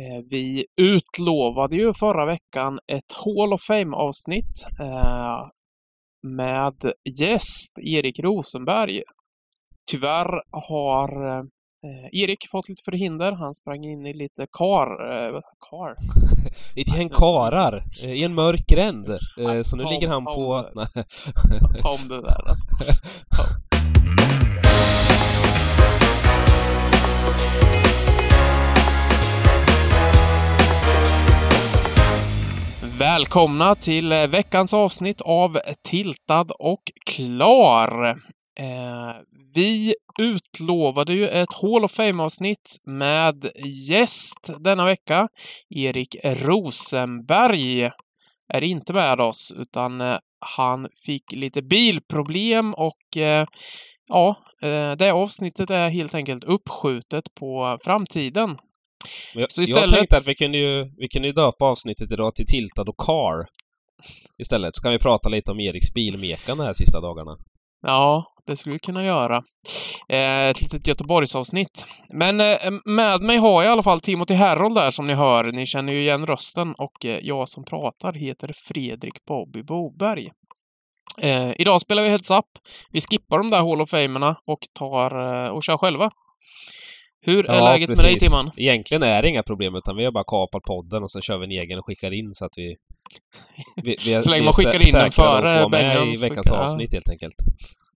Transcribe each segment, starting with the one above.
Eh, vi utlovade ju förra veckan ett Hall of Fame-avsnitt eh, med gäst Erik Rosenberg. Tyvärr har eh, Erik fått lite förhinder. Han sprang in i lite kar... Kar? I ett gäng karar i en mörk gränd. Så nu ligger han på... Tom där alltså. Välkomna till eh, veckans avsnitt av Tiltad och klar. Eh, vi utlovade ju ett Hall of Fame-avsnitt med gäst denna vecka. Erik Rosenberg är inte med oss, utan eh, han fick lite bilproblem och eh, ja, eh, det avsnittet är helt enkelt uppskjutet på framtiden. Jag, så istället... jag tänkte att vi kunde ju, vi kunde ju döpa avsnittet idag till Tiltad och Car. Istället så kan vi prata lite om Eriks bilmekan de här sista dagarna. Ja, det skulle vi kunna göra. Eh, ett litet Göteborgsavsnitt. Men eh, med mig har jag i alla fall Timothy Herold där som ni hör. Ni känner ju igen rösten och eh, jag som pratar heter Fredrik Bobby Boberg. Eh, idag spelar vi Heads Up. Vi skippar de där Hall of Famerna och tar eh, och kör själva. Hur är ja, läget precis. med dig Timman? Egentligen är det inga problem utan vi har bara kapat podden och sen kör vi en egen och skickar in så att vi... vi, vi så länge man skickar in den före Bengan. i veckans skickar, avsnitt helt enkelt.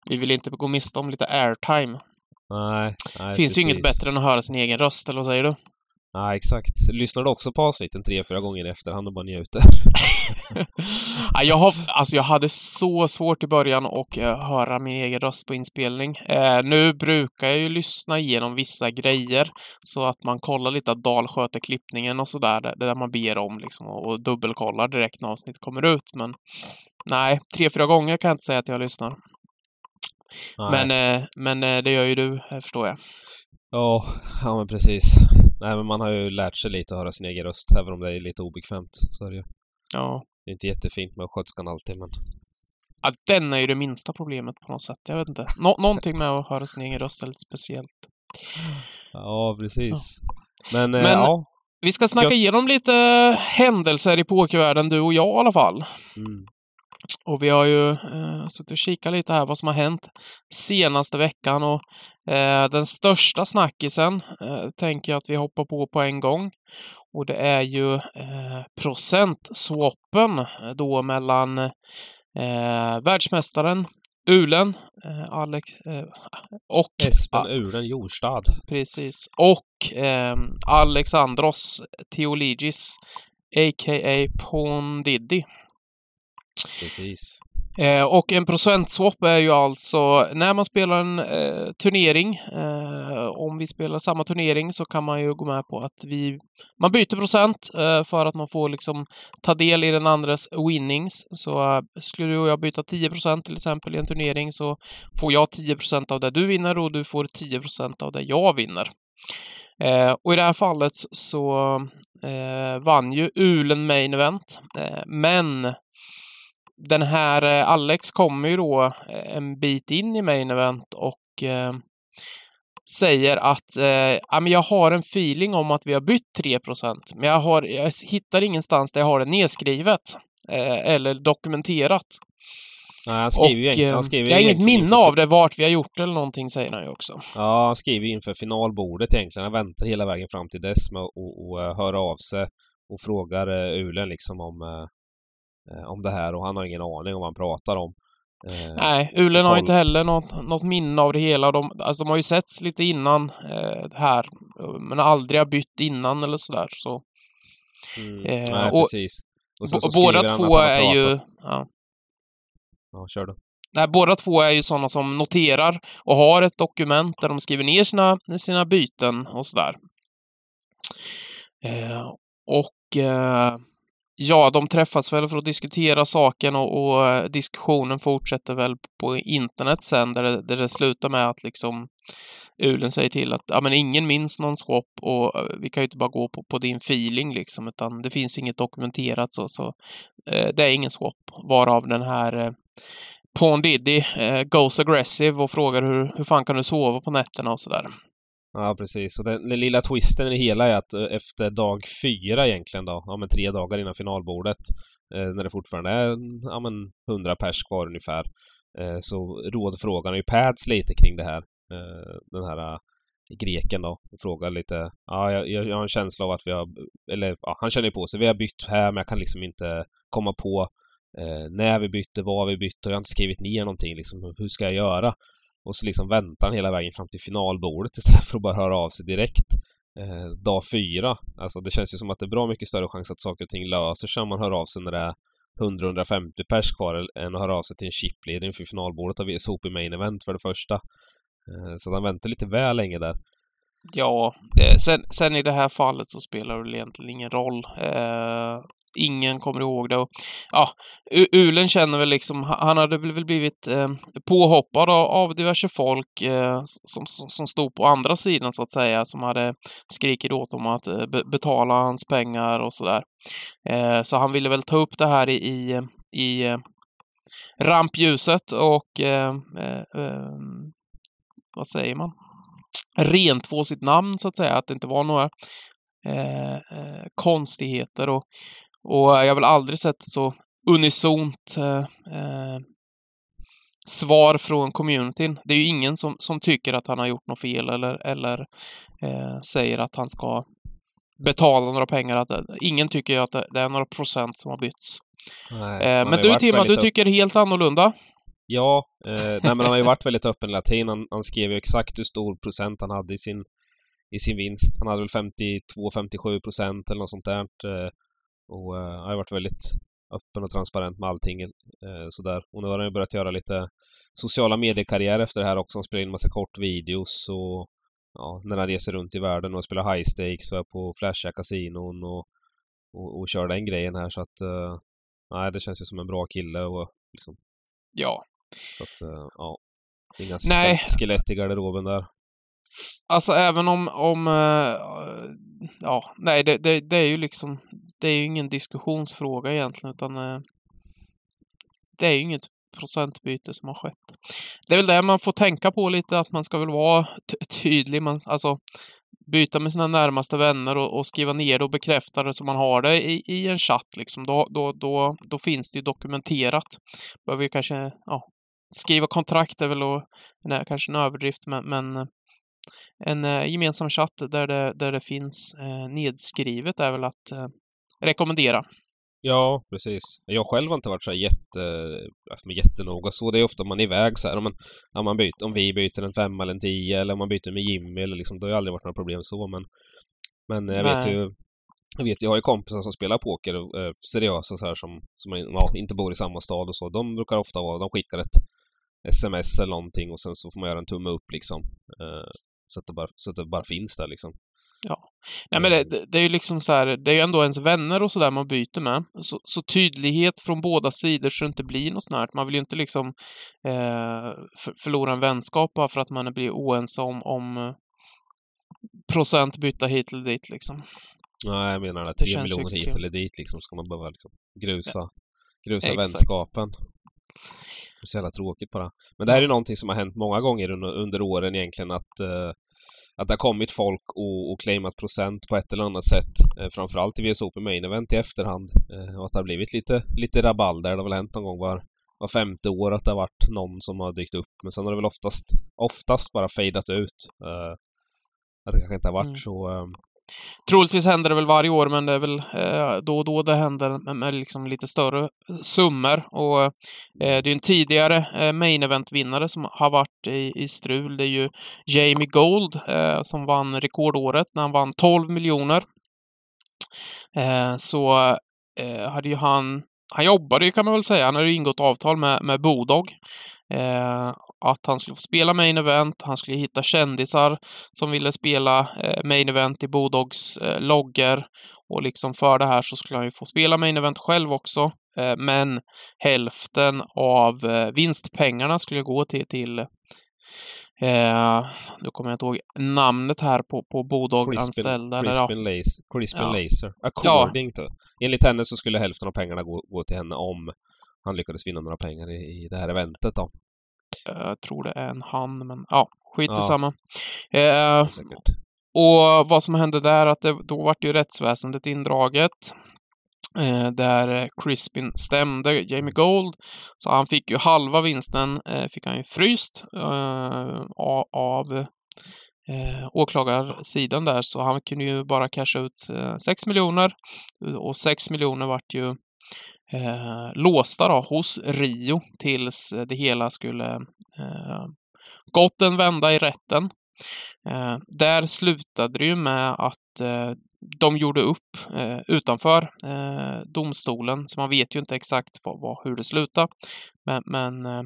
Vi vill inte gå miste om lite airtime. Nej, nej Finns precis. ju inget bättre än att höra sin egen röst, eller vad säger du? Ja, exakt. Lyssnar du också på avsnitten tre, fyra gånger i efterhand och bara njuter? ja, jag, har, alltså jag hade så svårt i början att uh, höra min egen röst på inspelning. Uh, nu brukar jag ju lyssna igenom vissa grejer så att man kollar lite att Dahl sköter klippningen och sådär. Det, där man ber om liksom och, och dubbelkollar direkt när avsnittet kommer ut. Men nej, tre, fyra gånger kan jag inte säga att jag lyssnar. Nej. Men, uh, men det gör ju du, förstår jag. Ja, ja men precis. Nej men man har ju lärt sig lite att höra sin egen röst, även om det är lite obekvämt. Så är det ju. Ja. Det är inte jättefint med skötskan alltid, men... Ja, den är ju det minsta problemet på något sätt. Jag vet inte. Nå någonting med att höra sin egen röst är lite speciellt. Ja, precis. Ja. Men, eh, men ja. Vi ska snacka jag... igenom lite händelser i pokervärlden, du och jag i alla fall. Mm. Och vi har ju eh, suttit och kikat lite här vad som har hänt senaste veckan och eh, den största snackisen eh, tänker jag att vi hoppar på på en gång. Och det är ju eh, procentswappen då mellan eh, världsmästaren Ulen, eh, Alex eh, och... Espen Ulen Jorstad. Precis. Och eh, Alexandros Theoligis, a.k.a. Pondiddy. Precis. Eh, och en procentswap är ju alltså när man spelar en eh, turnering, eh, om vi spelar samma turnering så kan man ju gå med på att vi, man byter procent eh, för att man får liksom ta del i den andres winnings. Så eh, skulle du och jag byta 10 procent till exempel i en turnering så får jag 10 procent av det du vinner och du får 10 procent av det jag vinner. Eh, och i det här fallet så eh, vann ju Ulen Main Event, eh, men den här eh, Alex kommer ju då eh, en bit in i main event och eh, säger att eh, jag har en feeling om att vi har bytt 3 men jag, har, jag hittar ingenstans där jag har det nedskrivet eh, eller dokumenterat. Nej, han skriver ju egentligen, han skriver Jag har inget minne av det, vart vi har gjort det eller någonting, säger han ju också. Ja, han skriver inför finalbordet egentligen. Han väntar hela vägen fram till dess med att höra av sig och frågar Ulen liksom om Eh, om det här och han har ingen aning om vad han pratar om. Eh, Nej, Ulen har inte heller något, något minne av det hela. De, alltså, de har ju setts lite innan eh, här, men aldrig har bytt innan eller sådär. Så. Mm. Eh, Nej, och, precis. Och så, så båda två är ju... Ja. ja, kör du. Nej, båda två är ju sådana som noterar och har ett dokument där de skriver ner sina, sina byten och sådär. Eh, och eh, Ja, de träffas väl för att diskutera saken och, och eh, diskussionen fortsätter väl på internet sen där det, där det slutar med att liksom Ulen säger till att ja, men ingen minns någon swap och eh, vi kan ju inte bara gå på, på din feeling liksom, utan det finns inget dokumenterat så, så eh, det är ingen swap. Varav den här eh, Pawn Diddy eh, goes aggressive och frågar hur, hur fan kan du sova på nätterna och sådär. Ja, precis. Och den, den lilla twisten i det hela är att eh, efter dag fyra egentligen då, ja men tre dagar innan finalbordet, eh, när det fortfarande är ja, men 100 pers kvar ungefär, eh, så rådfrågar ju Pads lite kring det här. Eh, den här eh, greken då, och frågar lite, ja jag, jag har en känsla av att vi har, eller ja, han känner på sig, vi har bytt här men jag kan liksom inte komma på eh, när vi bytte, vad vi bytte och jag har inte skrivit ner någonting liksom, hur ska jag göra? Och så liksom väntar han hela vägen fram till finalbordet istället för att bara höra av sig direkt. Eh, dag fyra. Alltså det känns ju som att det är bra mycket större chans att saker och ting löser sig om man hör av sig när det är 100-150 pers kvar än att höra av sig till en chipleader inför finalbordet av VSOP i main event för det första. Eh, så han väntar lite väl länge där. Ja, sen, sen i det här fallet så spelar det egentligen ingen roll. Eh, ingen kommer ihåg det. Och, ja, Ulen känner väl liksom, han hade väl blivit eh, påhoppad av, av diverse folk eh, som, som, som, stod på andra sidan så att säga, som hade skrikit åt dem att eh, betala hans pengar och sådär. Eh, så han ville väl ta upp det här i, i, i eh, rampljuset och eh, eh, eh vad säger man? Rent få sitt namn så att säga, att det inte var några Eh, eh konstigheter och och jag har väl aldrig sett så unisont eh, eh, svar från communityn. Det är ju ingen som, som tycker att han har gjort något fel eller, eller eh, säger att han ska betala några pengar. Att, ingen tycker att det är några procent som har bytts. Nej, eh, men du Timma, du tycker helt annorlunda. Ja, eh, nej, men han har ju varit väldigt öppen hela tiden. Han, han, skrev ju exakt hur stor procent han hade i sin, i sin vinst. Han hade väl 52-57 procent eller något sånt där. Eh, och eh, har varit väldigt öppen och transparent med allting eh, sådär. Och nu har han ju börjat göra lite sociala mediekarriär efter det här också. Han spelar in massa kortvideos och ja, när han reser runt i världen och spelar high stakes och är på flashiga kasinon och, och, och kör den grejen här så att eh, nej, det känns ju som en bra kille och liksom. Ja. Så att, eh, ja. Inga nej. skelett i garderoben där. Alltså även om, om uh, ja, nej, det, det, det, är ju liksom, det är ju ingen diskussionsfråga egentligen, utan uh, det är ju inget procentbyte som har skett. Det är väl det man får tänka på lite, att man ska väl vara tydlig, man, alltså byta med sina närmaste vänner och, och, skriva ner det och bekräfta det så man har det i, i en chatt liksom. Då, då, då, då finns det ju dokumenterat. Behöver ju kanske, ja, skriva kontrakt är väl och, nej, kanske en överdrift, men, men eh, en eh, gemensam chatt där det, där det finns eh, nedskrivet är väl att eh, rekommendera. Ja, precis. Jag själv har inte varit så jätte, jättenoga så. Det är ofta man är iväg så här. Om, man, om, man byter, om vi byter en femma eller en tio eller om man byter med Jimmy eller liksom, det har ju aldrig varit några problem så. Men, men jag Nej. vet ju jag vet, jag har ju kompisar som spelar poker, eh, seriösa så här som, som ja, inte bor i samma stad och så. De brukar ofta vara, de skickar ett sms eller någonting och sen så får man göra en tumme upp liksom. Eh, så att det bara, så att det bara finns där liksom. Ja. Nej men det, det är ju liksom så här, det är ju ändå ens vänner och sådär man byter med. Så, så, tydlighet från båda sidor så det inte blir något här. Man vill ju inte liksom eh, förlora en vänskap bara för att man blir oense om, om procent byta hit eller dit liksom. Nej, jag menar att tre miljoner hit eller dit liksom ska man behöva liksom grusa, grusa Exakt. vänskapen. Det är så jävla tråkigt bara. Men det här är någonting som har hänt många gånger under, under åren egentligen att eh, att det har kommit folk och, och claimat procent på ett eller annat sätt. Eh, framförallt i VS Open Main Event i efterhand. Eh, och att det har blivit lite, lite rabalder. Det har väl hänt någon gång var, var femte år att det har varit någon som har dykt upp. Men sen har det väl oftast, oftast bara fejdat ut. Eh, att det kanske inte har varit mm. så ehm, Troligtvis händer det väl varje år, men det är väl eh, då och då det händer med, liksom lite större summor. Och eh, det är en tidigare eh, main event-vinnare som har varit i, i strul. Det är ju Jamie Gold eh, som vann rekordåret när han vann 12 miljoner. Eh, så eh, hade ju han han jobbade ju kan man väl säga. Han hade ju ingått avtal med, med Bodog. Eh, att han skulle få spela main event, han skulle hitta kändisar som ville spela eh, main event i Bodogs eh, loggor. Och liksom för det här så skulle han ju få spela main event själv också. Eh, men hälften av vinstpengarna skulle gå till, till eh, nu kommer jag inte ihåg namnet här på, på Bodog-anställda. Crispin, Laser. Crispin ja. Laser. According ja. to. Enligt henne så skulle hälften av pengarna gå, gå till henne om han lyckades vinna några pengar i, i det här eventet då. Jag tror det är en han, men ja, skit Ja. i samma. Eh, och vad som hände där, att det, då vart ju rättsväsendet indraget. Eh, där Crispin stämde Jamie Gold. Så han fick ju halva vinsten, eh, fick han ju fryst eh, av eh, åklagarsidan där. Så han kunde ju bara casha ut eh, 6 miljoner. Och 6 miljoner vart ju eh, låsta då hos Rio tills det hela skulle eh, gått en vända i rätten. Eh, där slutade det ju med att eh, de gjorde upp eh, utanför eh, domstolen, så man vet ju inte exakt vad, vad, hur det slutade. Men, men eh,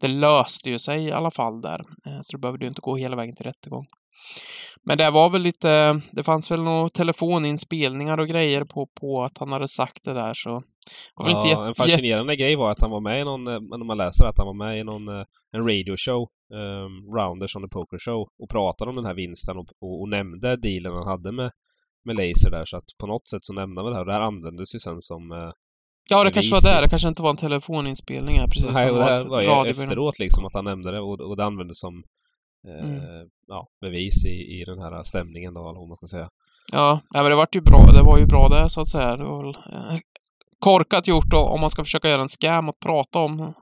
det löste ju sig i alla fall där, eh, så det behövde ju inte gå hela vägen till rättegång. Men det var väl lite, det fanns väl några telefoninspelningar och grejer på, på att han hade sagt det där, så det Ja, jätte, en fascinerande grej var att han var med i någon, eh, när man läser att han var med i någon eh, en radio show, um, Rounders on the Poker Show, och pratade om den här vinsten och, och, och nämnde dealen han hade med, med Laser där, så att på något sätt så nämnde han det här. Och det här användes ju sen som... eh, Ja, det kanske var där. Det kanske inte var en telefoninspelning här, precis. Nej, det var ett var efteråt liksom att han nämnde det och, och det användes som eh, Mm. ja, bevis i, i den här stämningen då, eller vad man ska säga. Ja, men det vart ju bra. Det var ju bra det, så att säga. Det var väl, eh, korkat gjort då, om man ska försöka göra en scam och prata om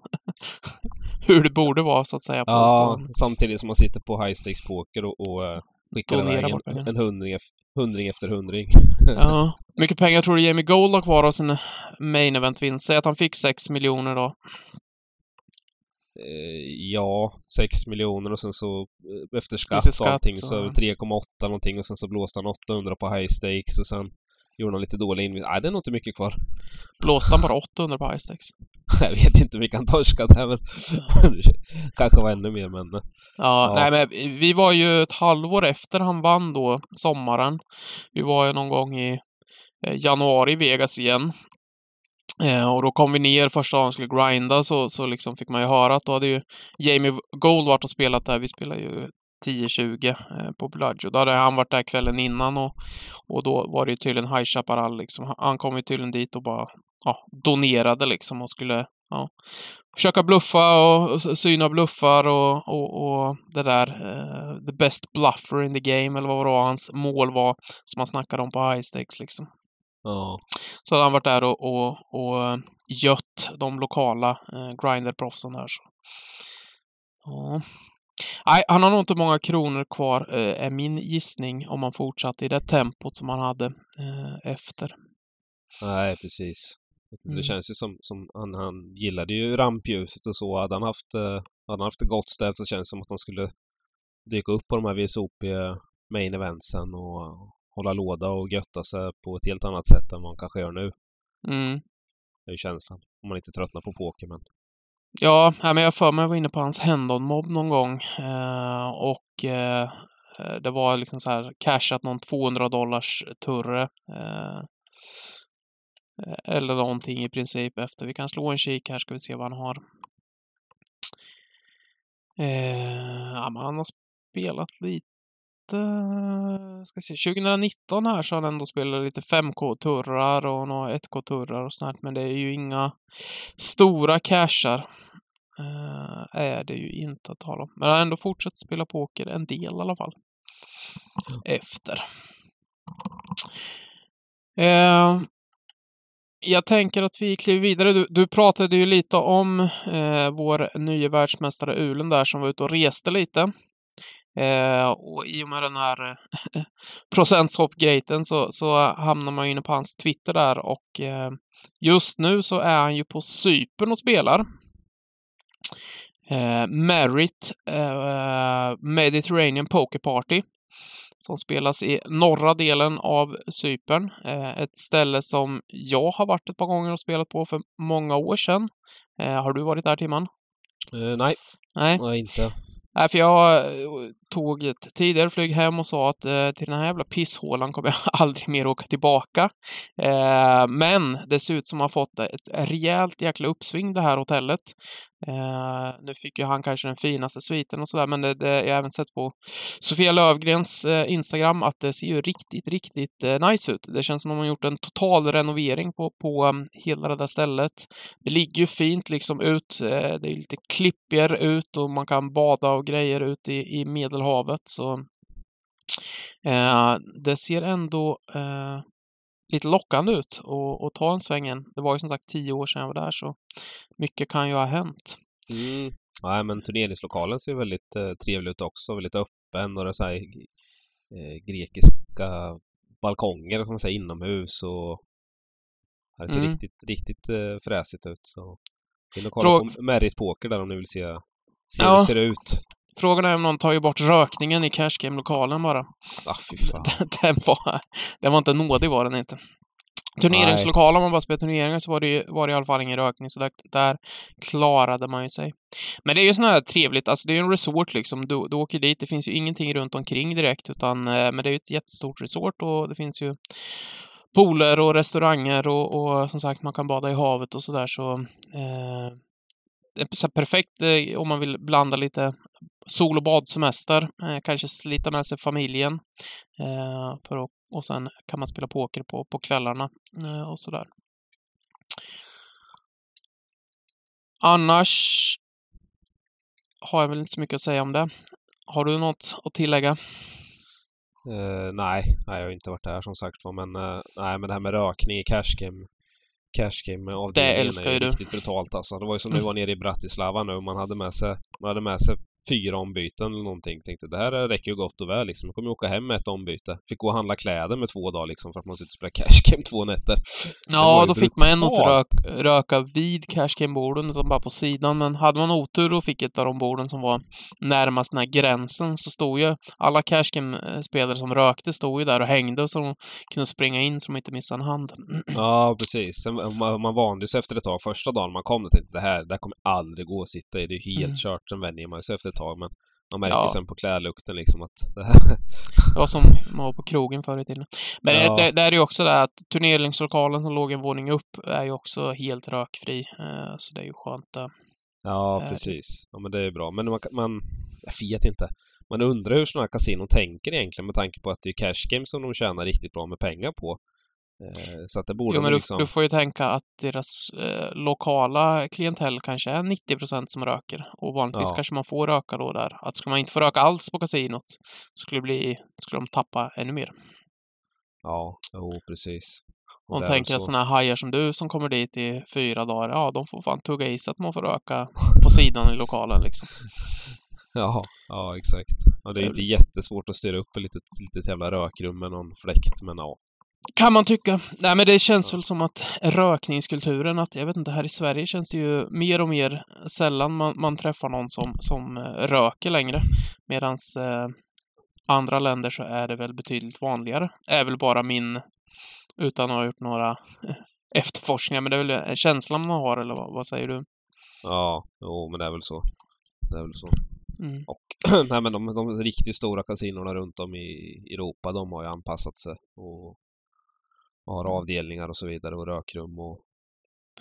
hur det borde vara, så att säga. På, Ja, på, samtidigt som man sitter på high stakes poker och, och eh, skickar iväg en, en hundring, hundring efter hundring. ja. Mycket pengar tror du Jamie Gold har kvar av sin main event-vinst? Säg att han fick 6 miljoner då. Eh, ja, 6 miljoner och sen så eh, efter skatt, Lite skatt och allting så och- 3,8 någonting och sen så blåste han 800 på high stakes och sen gjorde han lite dålig invest. Nej, det är nog inte mycket kvar. Blåste han bara 800 på high stakes? Jag vet inte hur mycket han torskade där men kanske var ännu mer men eh, Ja, Ja. nej men vi var ju ett halvår efter han vann då, sommaren. Vi var ju någon gång i januari i Vegas igen. Eh, och då kom vi ner första dagen skulle grinda så, så liksom fick man ju höra att då hade ju Jamie Gold varit och spelat där. Vi spelade ju 10-20 eh, på Bellagio. Då hade han varit där kvällen innan och, och då var det ju tydligen High Chaparral liksom. Han- kom ju tydligen dit och bara ja, donerade liksom och skulle ja, försöka bluffa och, och syna bluffar och, och, och det där. eh, the best bluffer in the game, eller vad var det var hans mål var, som han snackade om på high stakes liksom ja. Så hade han varit där och, och, och eh, gött de lokala eh, grinderproffsen där. Så. Ja. Nej, han har nog inte många kronor kvar, eh, är min gissning, om han fortsatte i det tempot som han hade eh, efter. Nej, precis. Mm. Det känns ju som, som han, han gillade ju rampljuset och så. Hade han haft, eh, hade han haft gott ställt så känns det som att han skulle dyka upp på de här VSOP main eventsen och hålla låda och götta sig på ett helt annat sätt än han kanske gör nu. Mm. Det är ju känslan. Om man inte tröttnar på poker men... Ja, men jag för mig var inne på hans Hendon-mobb någon gång. Eh, och eh, det var liksom så här cashat någon 200 dollars turre. Eh, eller någonting i princip efter. Vi kan slå en kik här ska vi se vad han har. Eh, ja, men han har spelat lite... Eh, ska se, 2019 här så har han ändå spelat lite 5K-turrar och några 1K-turrar och sånt Men det är ju inga stora cashar. Uh, är det ju inte att tala om. Men han har ändå fortsatt spela poker en del i alla fall. Efter. Uh, jag tänker att vi kliver vidare. Du, du pratade ju lite om eh, vår nya världsmästare Ulen där som var ute och reste lite. Eh, och i och med den här procentshopp-grejen så, så hamnar man ju inne på hans Twitter där och eh, just nu så är han ju på Cypern och spelar. Eh, Merit eh, Mediterranean Poker Party som spelas i norra delen av Cypern. Eh, ett ställe som jag har varit ett par gånger och spelat på för många år sedan. Eh, har du varit där, Timman? Eh, nej, Nej. nej inte. Nej, för jag tog ett tidigare flyg hem och sa att eh, till den här jävla pisshålan kommer jag aldrig mer åka tillbaka. Eh, men det ser ut som att han fått ett rejält jäkla uppsving det här hotellet. Eh, nu fick ju han kanske den finaste sviten och sådär, men det, det, jag har även sett på Sofia Lövgrens eh, Instagram att det ser ju riktigt, riktigt eh, nice ut. Det känns som om man gjort en total renovering på, på um, hela det där stället. Det ligger ju fint liksom ut. Eh, det är lite klippigare ut och man kan bada och grejer ut i, i Medelhavet, så eh, det ser ändå eh, lite lockande ut att ta en sväng än. Det var ju som sagt tio år sedan jag var där, så mycket kan ju ha hänt. Mm. Nej, men turneringslokalen ser väldigt eh, trevlig ut också, väldigt öppen och det är så här, eh, grekiska balkonger, som man säger, inomhus och det ser mm. riktigt, riktigt eh, fräsigt ut. Så in och kolla Frå... på Merit Poker där om ni vill se, se ja. hur det ser ut. Frågan är om någon tagit bort rökningen i Cash Game-lokalen bara. Ah, fy fan. den, var, den var inte nådig var den inte. Turneringslokal, om man bara spelar turneringar så var det, var det i alla fall ingen rökning, så där, där klarade man ju sig. Men det är ju sån här trevligt, alltså det är ju en resort liksom, du, du åker dit, det finns ju ingenting runt omkring direkt, utan, eh, men det är ju ett jättestort resort och det finns ju pooler och restauranger och, och som sagt, man kan bada i havet och sådär, så, eh, så perfekt eh, om man vill blanda lite sol och badsemester, eh, kanske slita med sig familjen eh, för att, och sen kan man spela poker på, på kvällarna eh, och sådär. Annars har jag väl inte så mycket att säga om det. Har du något att tillägga? Uh, nej, nej, jag har inte varit där som sagt men uh, nej, men det här med rökning i cash game cash game avdelningen det älskar är ju riktigt brutalt alltså. Det var ju som mm. vi var nere i Bratislava nu, man hade med sig, man hade med sig fyra ombyten eller någonting. Tänkte det här räcker ju gott och väl liksom. Jag kommer ju åka hem med ett ombyte. Fick gå och handla kläder med två dagar liksom för att man sitter och spelar cash game två nätter. Ja, då fick man ändå inte rök, röka vid cash game-borden utan bara på sidan. Men hade man otur och fick ett av de borden som var närmast den här gränsen så stod ju alla cash game-spelare som rökte stod ju där och hängde så de kunde springa in så de inte missade en hand. Ja, precis. Man, man vande sig efter ett tag. Första dagen man kom tänkte det här, det här kommer aldrig gå att sitta i. Det är helt mm. kört. Sen vänjer man sig efter ett tag. Men man märker ja. sen på klädlukten liksom att det här... det var som man var på krogen förr i tiden. Men ja. det, det, är ju också det att turneringslokalen som låg en våning upp är ju också helt rökfri. Eh, så det är ju skönt. Där. Ja, precis. Ja, men det är bra. Men man, man jag vet inte. Man undrar hur sådana här kasinon tänker egentligen med tanke på att det är cash games som de tjänar riktigt bra med pengar på. Eh, så att det borde jo, men du, liksom... du får ju tänka att deras eh, lokala klientell kanske är 90 procent som röker. Och vanligtvis ja. kanske man får röka då där. Att skulle man inte få röka alls på kasinot skulle, bli, skulle de tappa ännu mer. Ja, jo precis. Och de tänker att sådana hajar som du som kommer dit i fyra dagar, ja, de får fan tugga i sig att man får röka på sidan i lokalen liksom. Ja, ja exakt. Ja, det är inte jättesvårt att styra upp ett litet, litet jävla rökrum med någon fläkt, men ja. Kan man tycka. Nej, men det känns väl som att rökningskulturen, att jag vet inte, här i Sverige känns det ju mer och mer sällan man, man träffar någon som, som eh, röker längre. Medan eh, andra länder så är det väl betydligt vanligare. Är väl bara min, utan att ha gjort några efterforskningar, men det är väl känslan man har, eller vad, vad säger du? Ja, jo, men det är väl så. Det är väl så. Mm. Och nej, men de, de riktigt stora kasinorna runt om i Europa, de har ju anpassat sig och och har mm. avdelningar och så vidare och rökrum och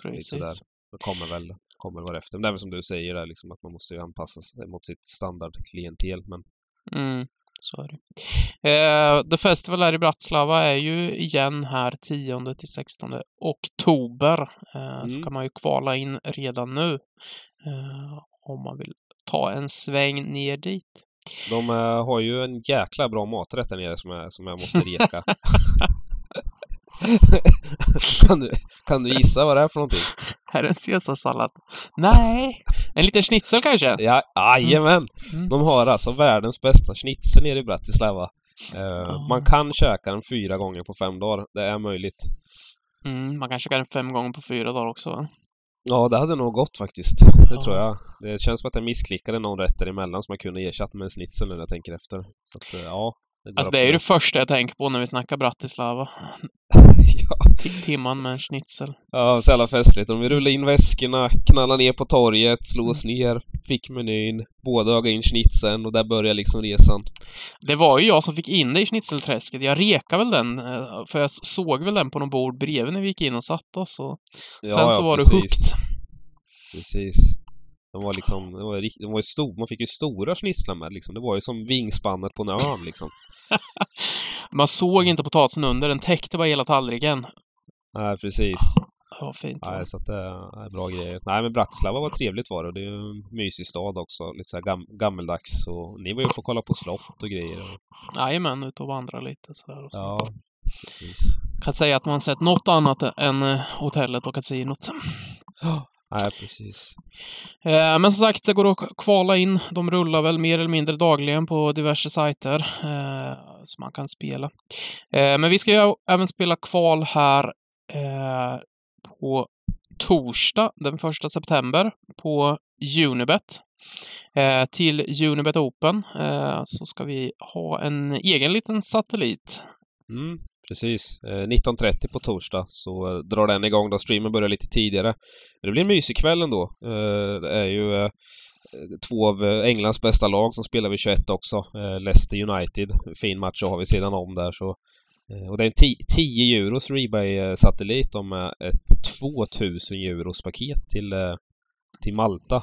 Precis. lite sådär. Det kommer väl, kommer väl efter. Men det är väl som du säger där, liksom, att man måste ju anpassa sig mot sitt standardklientel. Men... Mm, så är det. Eh, The Festival här i Bratislava är ju igen här 10 till 16 oktober. Eh, mm. Så kan man ju kvala in redan nu eh, om man vill ta en sväng ner dit. De uh, har ju en jäkla bra maträtt där nere som jag, som jag måste reka. kan, du, kan du gissa vad det är för någonting? Är det en caesarsallad? Nej! En liten schnitzel kanske? Ja, jajamän! Mm. De har alltså världens bästa schnitzel nere i Bratislava. Uh, oh. Man kan käka den fyra gånger på fem dagar. Det är möjligt. Mm, man kan käka den fem gånger på fyra dagar också va? Ja, det hade nog gått faktiskt. Det oh. tror jag. Det känns som att jag missklickade någon rätt emellan som jag kunde ersatt med en schnitzel nu när jag tänker efter. Så att, ja, det alltså det är ju det första jag tänker på när vi snackar Bratislava. Timman med en schnitzel. Ja, så jävla festligt. De rullade in väskorna, knallade ner på torget, slog oss ner, fick menyn, båda ögade in schnitzeln och där började liksom resan. Det var ju jag som fick in det i schnitzelträsket. Jag rekade väl den, eh, för jag såg väl den på någon bord bredvid när vi gick in och satte oss. Och Ja, sen så ja, var precis. det hooked. Precis. De var liksom, de var, de var ju stor, man fick ju stora schnitzlar med liksom. Det var ju som vingspannet på en örn liksom. Man såg inte potatisen under, den täckte bara hela tallriken. Nej, precis. Var fint. Nej, så att det är bra grejer. Nej, men Bratislava var trevligt var det. Det är ju en mysig stad också. Lite så här gam gammeldags. Och ni var ju uppe och kollade på slott och grejer. Jajamän, ute och vandra lite sådär. Och så. ja, precis. Kan säga att man sett något annat än eh, hotellet och kasinot. Nej, precis. Eh, Men som sagt, det går att kvala in. De rullar väl mer eller mindre dagligen på diverse sajter eh, som man kan spela. Eh, men vi ska ju även spela kval här eh, på torsdag den 1 september på Unibet. Eh, till Unibet Open eh, så ska vi ha en egen liten satellit. Mm, precis. Eh, 19.30 på torsdag så eh, drar den igång då. Streamen börjar lite tidigare. Det blir en mysig kväll ändå. Eh, det är ju eh, två av eh, Englands bästa lag som spelar vid 21 också. Eh, Leicester United. Fin match har vi sedan om där så eh, och det är en 10 euros Rebay-satellit och med ett 2000 euros paket till, eh, till Malta.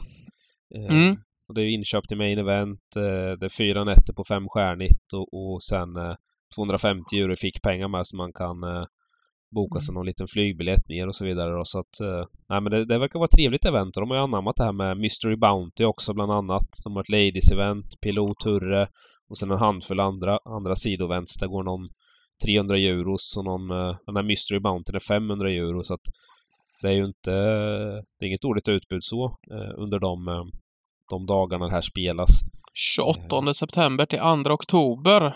Eh, Mm. Och det är inköpt till main event. eh, Det är fyra nätter på femstjärnigt och, och sen eh, 250 euro i fickpengar med så man kan eh, boka sig någon liten flygbiljett ner och så vidare. Då. Så att, eh, nej, men det, det verkar vara ett trevligt event och de har ju anammat det här med Mystery Bounty också bland annat. De har ett Ladies event, Pilot Hurre och sen en handfull andra, andra sidoevents. Där går någon 300 euros och någon, eh, den här Mystery Bounty är 500 euro så att det är ju inte, det är inget dåligt utbud så eh, under de, eh, de dagarna det här spelas. 28 september till 2 oktober.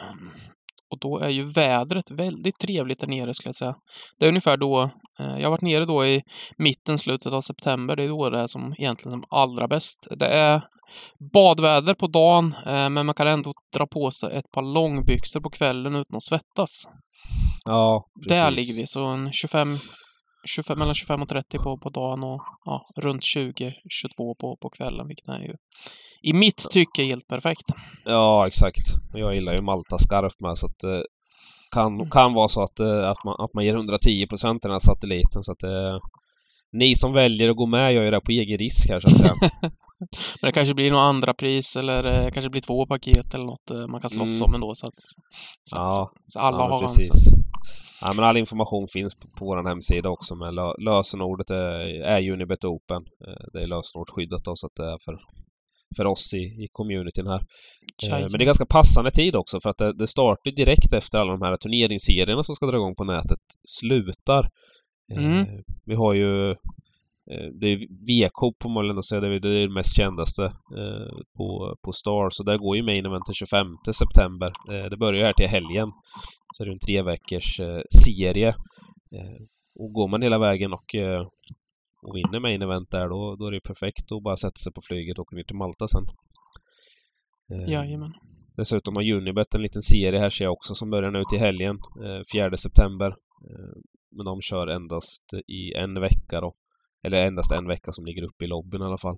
Och då är ju vädret väldigt trevligt där nere skulle jag säga. Det är ungefär då, eh, jag har varit nere då i mitten, slutet av september. Det är då det är som egentligen som allra bäst. Det är badväder på dagen, eh, men man kan ändå dra på sig ett par långbyxor på kvällen utan att svettas. Ja, Där precis. ligger vi, så en 25, 25 mellan 25 och 30 på, på dagen och ja, runt 20, 22 på, på kvällen, vilket är ju i mitt tycke helt perfekt. Ja, exakt. Jag gillar ju Malta skarpt med så att det kan, kan vara så att, eh, att, man, att man ger 110 procent till den här satelliten så att det, Ni som väljer att gå med gör ju det på egen risk här så att säga. Men det kanske blir några andra pris eller eh, kanske blir två paket eller något eh, man kan slåss Mm. om ändå så att så, Ja, så, så alla ja, men har precis. chansen. Ja, men all information finns på, på vår hemsida också lö, lösenordet är, är Unibet Open. Eh, Det är lösenordsskyddat då så att det är för, för oss i, i communityn här. Eh. Men det är ganska passande tid också för att det, det startar direkt efter alla de här turneringsserierna som ska dra igång på nätet slutar. Eh, Mm. Vi har ju eh, det är VK på man väl ändå säga, det är det är mest kändaste eh, på, på Star. Så där går ju main event den 25 september. Eh, det börjar här till helgen. Så är det en tre veckors eh, serie. Och går man hela vägen och, och vinner main event där, då, då är det perfekt att bara sätta sig på flyget och åka ner till Malta sen. Eh, Jajamän. Dessutom har Unibet en liten serie här ser jag också som börjar nu till helgen, eh, 4 september. Eh, Men de kör endast i en vecka då. Eller endast en vecka som ligger uppe i lobbyn i alla fall.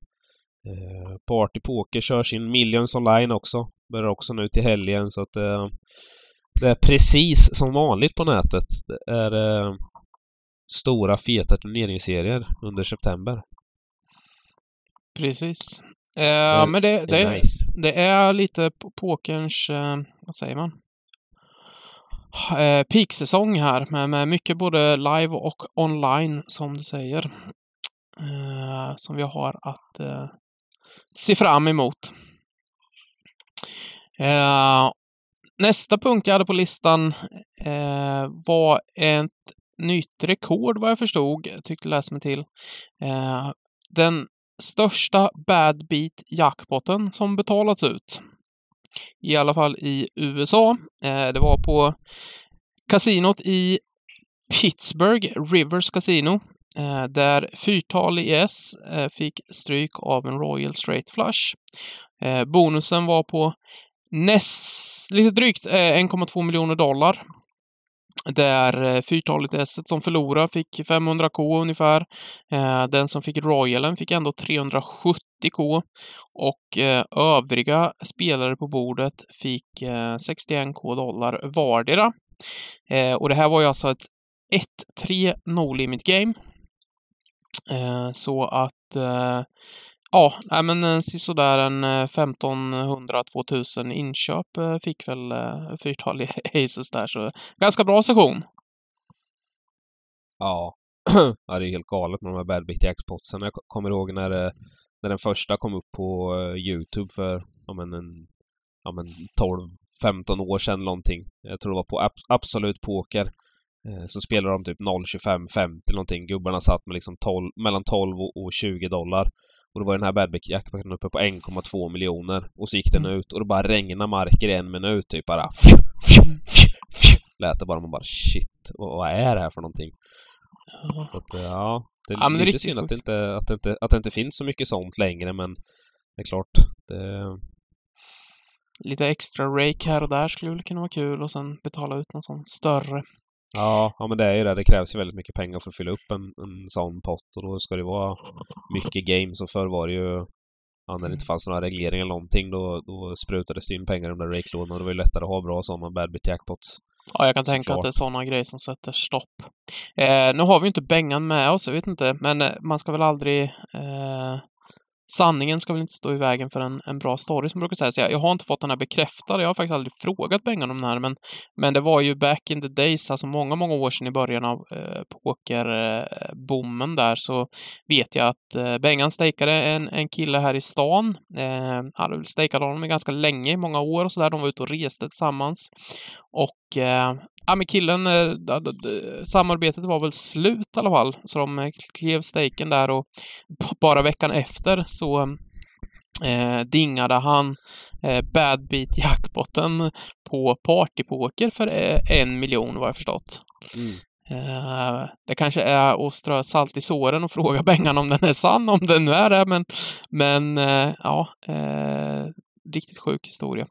Eh, Party Poker kör sin Millions online också. Börjar också nu till helgen så att eh, det är precis som vanligt på nätet. Det är eh, stora feta turneringsserier under september. Precis. Eh, men det, Det är nice. det är lite pokerns, eh, vad säger man? Eh, peaksäsong här med, med mycket både live och online som du säger. Eh, som vi har att eh, se fram emot. Eh, nästa punkt jag hade på listan eh, var ett nytt rekord vad jag förstod, jag tyckte läsa mig till. Eh, den största bad beat jackpotten som betalats ut. I alla fall i USA. Eh, det var på kasinot i Pittsburgh, Rivers Casino, eh, där fyrtal i S eh, fick stryk av en Royal Straight Flush. Eh, bonusen var på näst, lite drygt eh, 1,2 miljoner dollar. Där eh, fyrtalet fyrtaligt S som förlorade fick 500k ungefär. Eh, den som fick Royalen fick ändå 370k. Och eh, övriga spelare på bordet fick 61k dollar vardera. Och det här var ju alltså ett 1-3 no limit game. Så att Ja, nej men eh, sisådär en eh, 1500-2000 inköp eh, fick väl fyrtal i Aces där, så ganska bra session. Ja. ja, det är helt galet med de här Bad Bit Jackpotsen. Jag kommer ihåg när, när den första kom upp på Youtube för ja, men en, ja, men 12-15 år sedan någonting. Jag tror det var på Absolut Poker. Så spelade de typ 0,25-50 någonting. Gubbarna satt med liksom 12, mellan 12 och 20 dollar. Och då var den här Badback jackpacken uppe på 1,2 miljoner. Och så gick den mm. ut och det bara regnade marker i en minut typ bara. Fju, fju, fju, fju, lät det bara. Man bara shit, vad är det här för någonting? Ja. Så att, ja. Det är ja, lite det är synd att det, inte, att, det inte, att det inte finns så mycket sånt längre men det är klart. Det... Lite extra rake här och där skulle väl kunna vara kul och sen betala ut någon sån större. Ja, ja men det är ju det. Det krävs ju väldigt mycket pengar för att fylla upp en, en sån pott och då ska det vara mycket games och förr var det ju Ja, när det inte fanns några regleringar eller någonting då, då sprutades det in pengar i de där rakelådorna det var ju lättare att ha bra sådana badbit jackpots. Ja, jag kan tänka klart. att det är sådana grejer som sätter stopp. Eh, nu har vi ju inte Bengan med oss, jag vet inte, men eh, man ska väl aldrig eh, sanningen ska väl inte stå i vägen för en, en bra story, som brukar säga. Så jag, jag, har inte fått den här bekräftad. Jag har faktiskt aldrig frågat Bengan om den här, men, men det var ju back in the days, alltså många, många år sedan i början av eh, pokerboomen där, så vet jag att eh, Bengan stejkade en, en kille här i stan. Eh, hade väl honom ganska länge, i många år och sådär. De var ute och reste tillsammans. Och eh, Ja, men killen, eh, samarbetet var väl slut i alla fall, så de eh, klev stejken där och bara veckan efter så eh, dingade han eh, Bad Beat jackpotten på partypoker för eh, en miljon vad jag förstått. Mm. Eh, det kanske är att strö salt i såren och fråga Bengan om den är sann, om den nu är det, men, men ja, riktigt sjuk historia.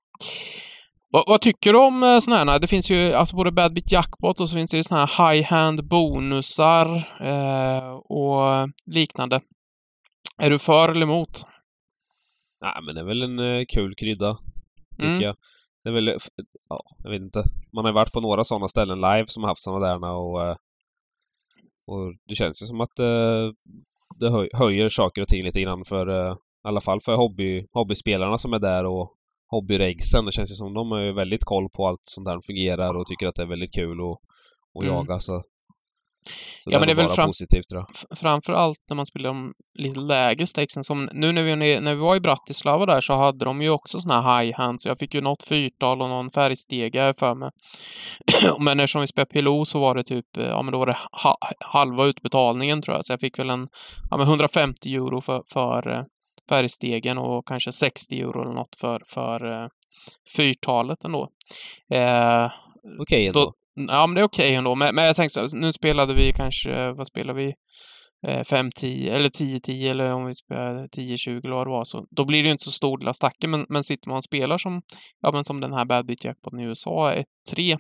Vad, vad, tycker du om eh, sådana här? Det finns ju alltså både Bad Bit Jackpot och så finns det ju sådana här high-hand bonusar eh, och liknande. Är du för eller emot? Nej, men det är väl en uh, kul krydda, tycker mm. jag. Det är väl, ja, jag vet inte. Man har ju varit på några sådana ställen live som har haft sådana där och, uh, och det känns ju som att det höj, höjer saker och ting lite grann för, i alla fall för hobby, hobbyspelarna som är där och hobbyregsen. Det känns ju som de har ju väldigt koll på allt sånt där fungerar och tycker att det är väldigt kul att, att mm. jaga. Så, så ja, men det är väl fram, positivt, framför allt när man spelar de lite lägre stakesen. Som nu när vi, när vi var i Bratislava där så hade de ju också såna här high hands. Jag fick ju något fyrtal och någon färgstega för mig. men eftersom vi spelade PLO så var det typ, ja men då var det ha, halva utbetalningen tror jag. Så jag fick väl en, ja men 150 euro för, för eh, färgstegen och kanske 60 euro eller något för, för eh, fyrtalet ändå. Eh, okej okay ändå. Då, ja, men det är okej okay ändå. Men, men jag tänkte så, nu spelade vi kanske, vad spelar vi? 5-10 eh, eller 10-10 eller om vi spelar 10-20 eller vad det var. Så då blir det ju inte så stor del av stacken. Men, men sitter man och spelar som, ja, men som den här Bad Beat Jackpoten i USA, 1-3,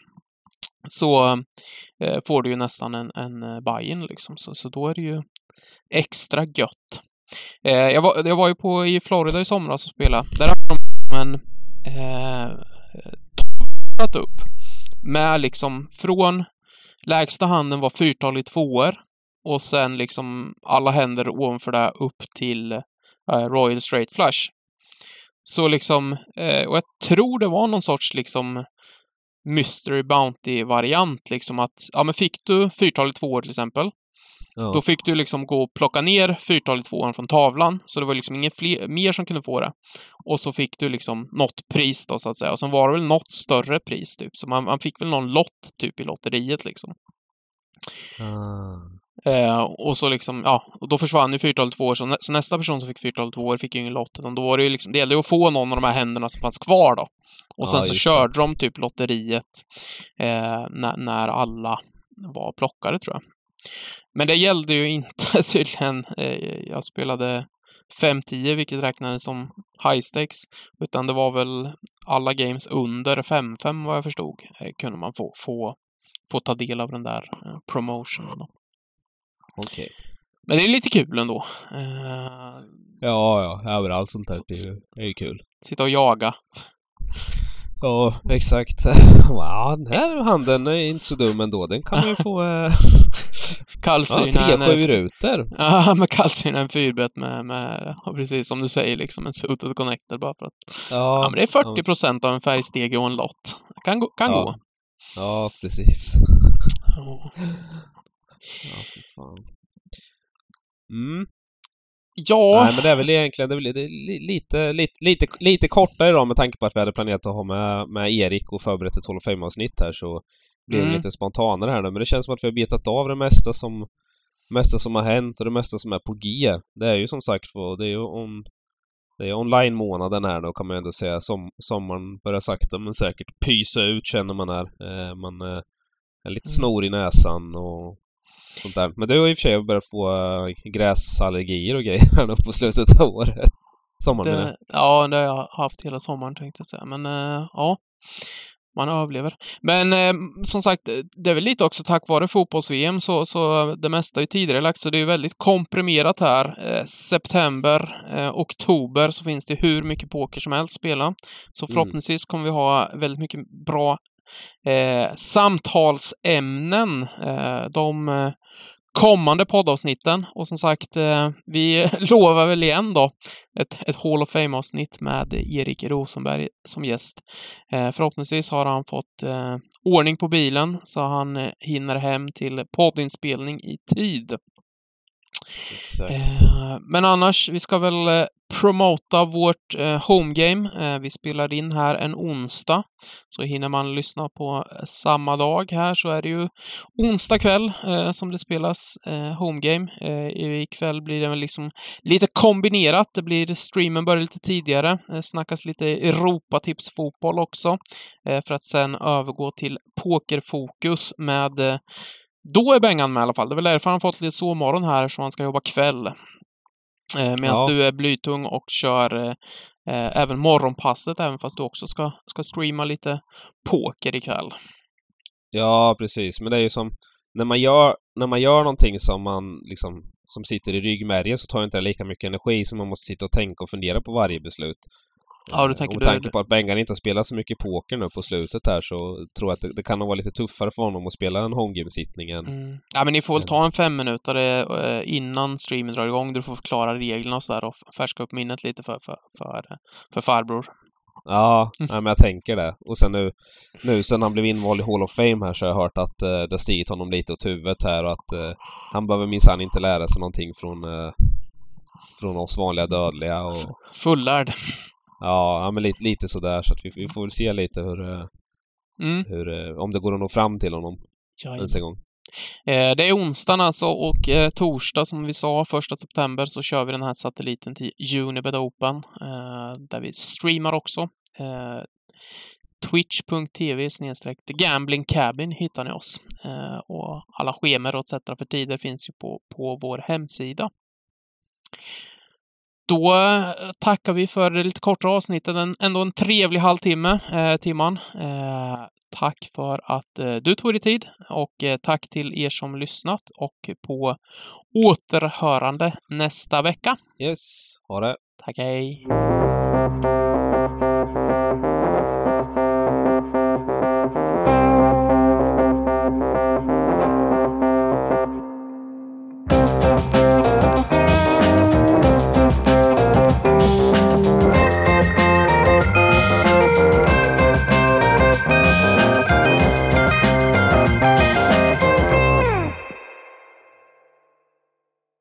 så eh, får du ju nästan en, en eh, buy-in liksom. Så, så då är det ju extra gött. Eh, jag, var, jag var ju på i Florida i somras och spelade. Där hade de en eh, upp med liksom från lägsta handen var fyrtalig tvåor och sen liksom alla händer ovanför det upp till eh, Royal Straight Flush. Så liksom, eh, och jag tror det var någon sorts liksom Mystery Bounty-variant, liksom att, ja men fick du fyrtalig tvåor till exempel, Ja. Då fick du liksom gå och plocka ner fyrtalet tvåan från tavlan, så det var liksom ingen fler, mer som kunde få det. Och så fick du liksom något pris då, så att säga. Och sen var det väl något större pris, typ. Så man, man fick väl någon lott, typ, i lotteriet, liksom. Ah. Eh, och så liksom, ja, och då försvann ju fyrtalet två år, så, nä så, nästa person som fick fyrtalet två år fick ju ingen lott, utan då var det ju liksom, det gällde ju att få någon av de här händerna som fanns kvar då. Och sen ja, så körde det. de typ lotteriet eh, när, när alla var plockade, tror jag. Men det gällde ju inte tydligen. Eh, jag spelade 5-10, vilket räknades som high stakes, utan det var väl alla games under 5-5 vad jag förstod, eh, kunde man få, få, få ta del av den där eh, promotionen. Okej. Men det är lite kul ändå. Ja, ja, överallt sånt. Det är ju, är ju kul. sitta och jaga. Ja, exakt. Ja, den här handen är inte så dum ändå. Den kan man ju få... Eh, ja, Kallsyna tre en, sju rutor. Ja, med kallsyna en fyrbett med, med ja, precis som du säger, liksom en suited connector bara för att... Ja, Ja, men det är 40 procent av en färgstege och en lott. Kan gå. Kan Ja. gå. ja, precis. Ja. Ja, fy fan. Mm. Ja, Nej, men det är väl egentligen det är väl, det är li- lite, lite, lite, lite kortare idag med tanke på att vi hade planerat att ha med, med Erik och förberett ett Hall of Fame-avsnitt här så blir det Mm. lite spontanare här nu. Men det känns som att vi har betat av det mesta som, mesta som har hänt och det mesta som är på G. Det är ju som sagt det är ju on, det är online-månaden här nu kan man ju ändå säga. Som, sommaren börjar sakta men säkert pysa ut känner man här. Eh, man eh, är lite Mm. snor i näsan och sånt där. Men du har i och för sig börjat få äh, gräsallergier och grejer här nu på slutet av året. Sommaren det, ja, det har jag haft hela sommaren tänkte jag säga. Men eh, ja, man överlever. Men eh, som sagt, det är väl lite också tack vare fotbolls-VM så, så det mesta är tidigare lagt, så det är väldigt komprimerat här. Eh, september, eh, oktober så finns det hur mycket poker som helst att spela. Så Mm. förhoppningsvis kommer vi ha väldigt mycket bra eh, samtalsämnen eh, de eh, kommande poddavsnitten. Och som sagt, eh, vi lovar väl igen då ett, ett Hall of Fame-avsnitt med Erik Rosenberg som gäst. Eh, förhoppningsvis har han fått eh, ordning på bilen så han eh, hinner hem till poddinspelning i tid. Eh, men annars, vi ska väl eh, promota vårt eh, homegame. Eh, vi spelar in här en onsdag. Så hinner man lyssna på eh, samma dag här så är det ju onsdag kväll eh, som det spelas homegame. Eh, ikväll blir det väl liksom lite kombinerat. Det blir streamen börjar lite tidigare. Eh, snackas lite Europatipsfotboll också. För att sen övergå till pokerfokus med då är Bengan med i alla fall. Det är väl därför han fått lite sovmorgon här, så han ska jobba kväll. Eh, Medan Ja. du är blytung och kör eh, även morgonpasset, även fast du också ska, ska streama lite poker ikväll. Ja, precis. Men det är ju som när man gör, när man gör någonting som man liksom som sitter i ryggmärgen så tar det inte lika mycket energi som man måste sitta och tänka och fundera på varje beslut. Ja, du Eh, tänker och med tanke på att Bengan inte har spelat så mycket poker nu på slutet här så tror jag att det, det kan nog vara lite tuffare för honom att spela en homegame-sittning än... Mm. Ja, men ni får väl ta en fem minuter eh, innan streamen drar igång. Du får förklara reglerna och sådär och färska upp minnet lite för, för, för, för farbror. Ja, nej, men jag tänker det. Och sen nu, nu sen han blev invald i Hall of Fame här så har jag hört att eh, det har stigit honom lite åt huvudet här och att eh, han behöver minsann inte lära sig någonting från, eh, från oss vanliga dödliga och Fullärd. Ja, men lite, lite sådär så att vi, vi får väl se lite hur, eh, Mm. hur eh, om det går att nå fram till honom ens en gång. Eh, Det är onsdagen alltså och eh, torsdag som vi sa, första september, så kör vi den här satelliten till Unibet Open, eh, där vi streamar också. Twitch.tv snedstreck Gambling Cabin hittar ni oss. Och alla schemer och etc. för tider finns ju på, på vår hemsida. Då eh, tackar vi för det lite kortare avsnittet, en, ändå en trevlig halvtimme, eh, timman. Eh, tack för att eh, du tog dig tid och eh, tack till er som lyssnat och på återhörande nästa vecka. Yes, ha det! Tack, hej!